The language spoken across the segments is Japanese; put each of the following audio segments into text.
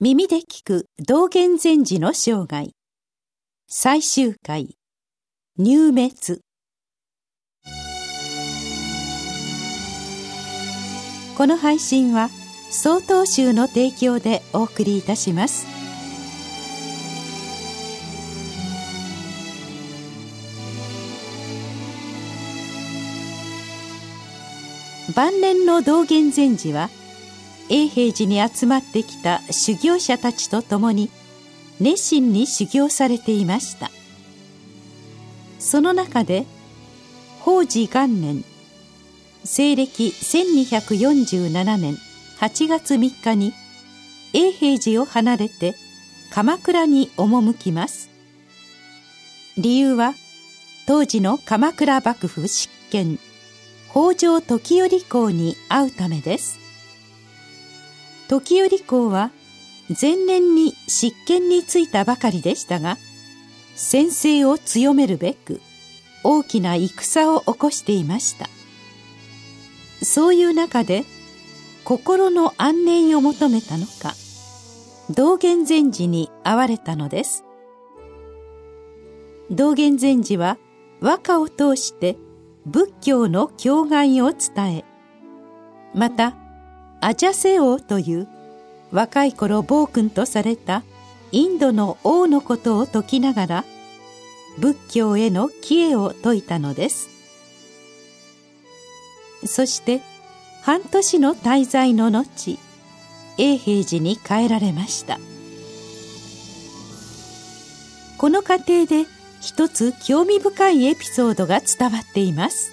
耳で聞く道元禅師の生涯。最終回。入滅。この配信は曹洞宗の提供でお送りいたします。晩年の道元禅師は「永平寺に集まってきた修行者たちと共に熱心に修行されていました。その中で法治元年西暦1247年8月3日に永平寺を離れて鎌倉に赴きます。理由は当時の鎌倉幕府執権北条時頼公に会うためです。時頼公は前年に執権に就いたばかりでしたが先制を強めるべく大きな戦を起こしていました。そういう中で心の安寧を求めたのか道元禅師に会われたのです。道元禅師は和歌を通して仏教の教害を伝えまたアジャセ王という若い頃暴君とされたインドの王のことを説きながら仏教への帰依を説いたのです。そして半年の滞在の後永平寺に帰られました。この過程で一つ興味深いエピソードが伝わっています。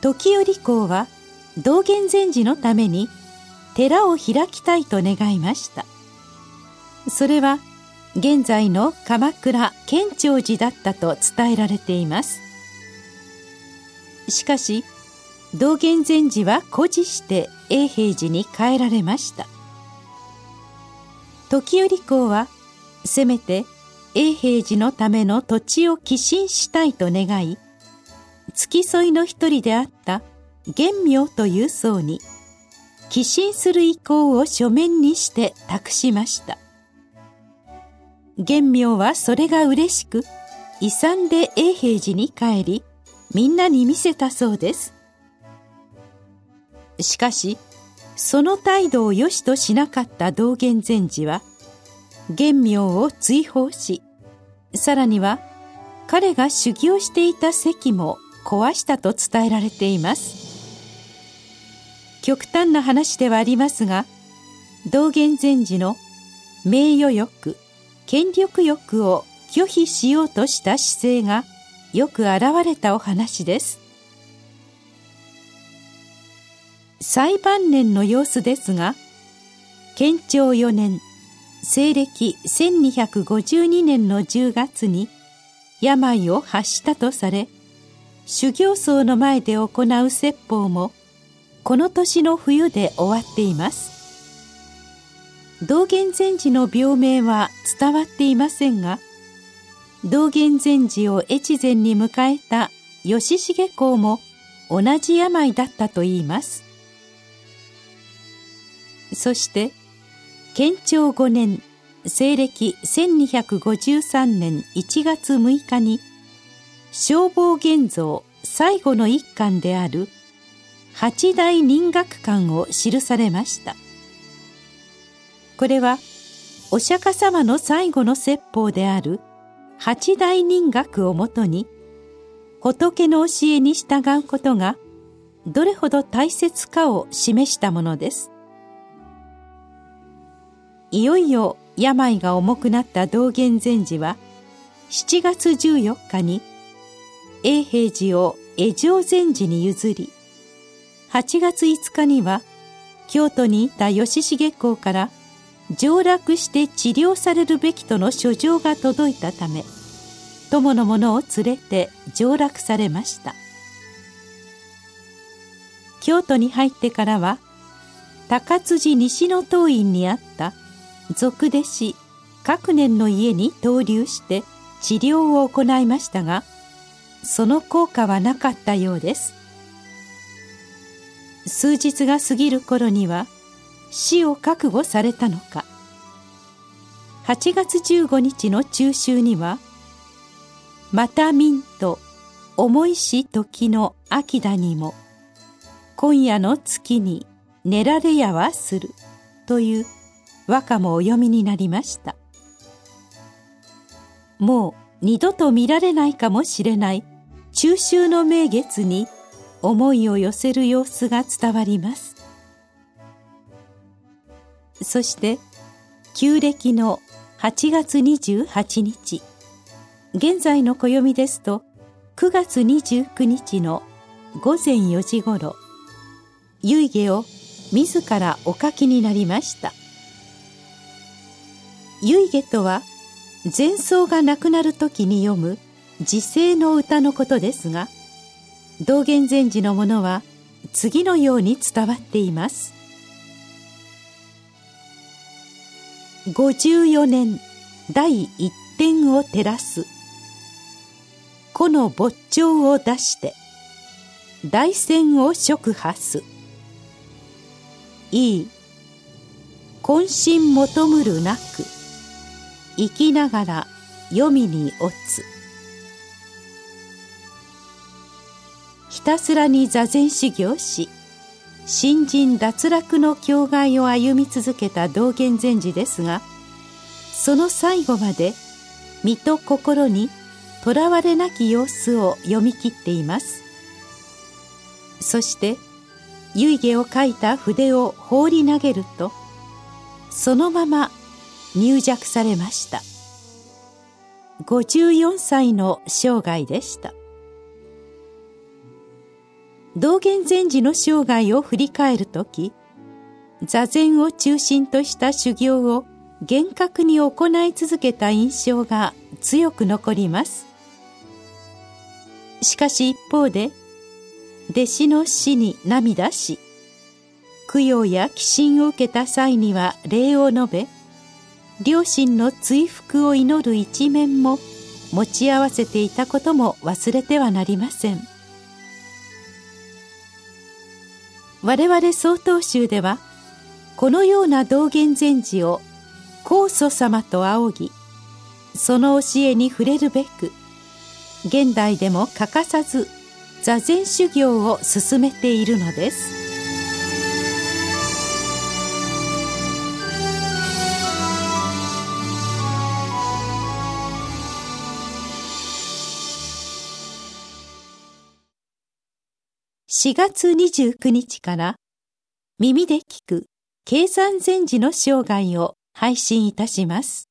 時折公は道元禅師のために寺を開きたいと願いました。それは現在の鎌倉建長寺だったと伝えられています。しかし道元禅師は固辞して永平寺に帰られました。時頼公はせめて永平寺のための土地を寄進したいと願い付き添いの一人であった玄明という僧に寄進する意向を書面にして託しました。玄明はそれが嬉しく遺産で永平寺に帰りみんなに見せたそうです。しかしその態度を良しとしなかった道元禅師は玄明を追放しさらには彼が修行していた席も壊したと伝えられています。極端な話ではありますが道元禅師の名誉欲権力欲を拒否しようとした姿勢がよく現れたお話です。最晩年の様子ですが建長4年西暦1252年の10月に病を発したとされ修行僧の前で行う説法もこの年の冬で終わっています。道元禅師の病名は伝わっていませんが道元禅師を越前に迎えた義重公も同じ病だったといいます。そして建長5年西暦1253年1月6日に消防現像最後の一巻である八大人学館を記されました。これはお釈迦様の最後の説法である八大人学をもとに仏の教えに従うことがどれほど大切かを示したものです。いよいよ病が重くなった道元禅師は7月14日に永平寺を江上禅師に譲り8月5日には京都にいた義重公から上洛して治療されるべきとの書状が届いたため友の者を連れて上洛されました。京都に入ってからは高辻西の当院にあった俗弟子各年の家に投留して治療を行いましたがその効果はなかったようです。数日が過ぎる頃には死を覚悟されたのか。8月15日の中秋には「また民と重いし時の秋だにも今夜の月に寝られやはする」という和歌もお読みになりました。もう二度と見られないかもしれない中秋の名月に思いを寄せる様子が伝わります。そして旧暦の8月28日。現在の暦ですと9月29日の午前4時ごろ遺下を自らお書きになりました。遺下とは前奏がなくなる時に読む時世の歌のことですが道元禅師のものは次のように伝わっています。54年第一点を照らす。この仏頂を出して大戦を触破すいい。渾身求むるなく生きながら読みに落つ。たすらに座禅修行し新人脱落の境外を歩み続けた道元禅師ですがその最後まで身と心にとらわれなき様子を読み切っています。そして遺下を書いた筆を放り投げるとそのまま入寂されました。54歳の生涯でした。道元禅師の生涯を振り返る時座禅を中心とした修行を厳格に行い続けた印象が強く残ります。しかし一方で弟子の死に涙し供養や寄進を受けた際には礼を述べ両親の追福を祈る一面も持ち合わせていたことも忘れてはなりません。我々曹洞宗ではこのような道元禅師を高祖様と仰ぎその教えに触れるべく現代でも欠かさず座禅修行を進めているのです。4月29日から耳で聞く計算前時の生涯を配信いたします。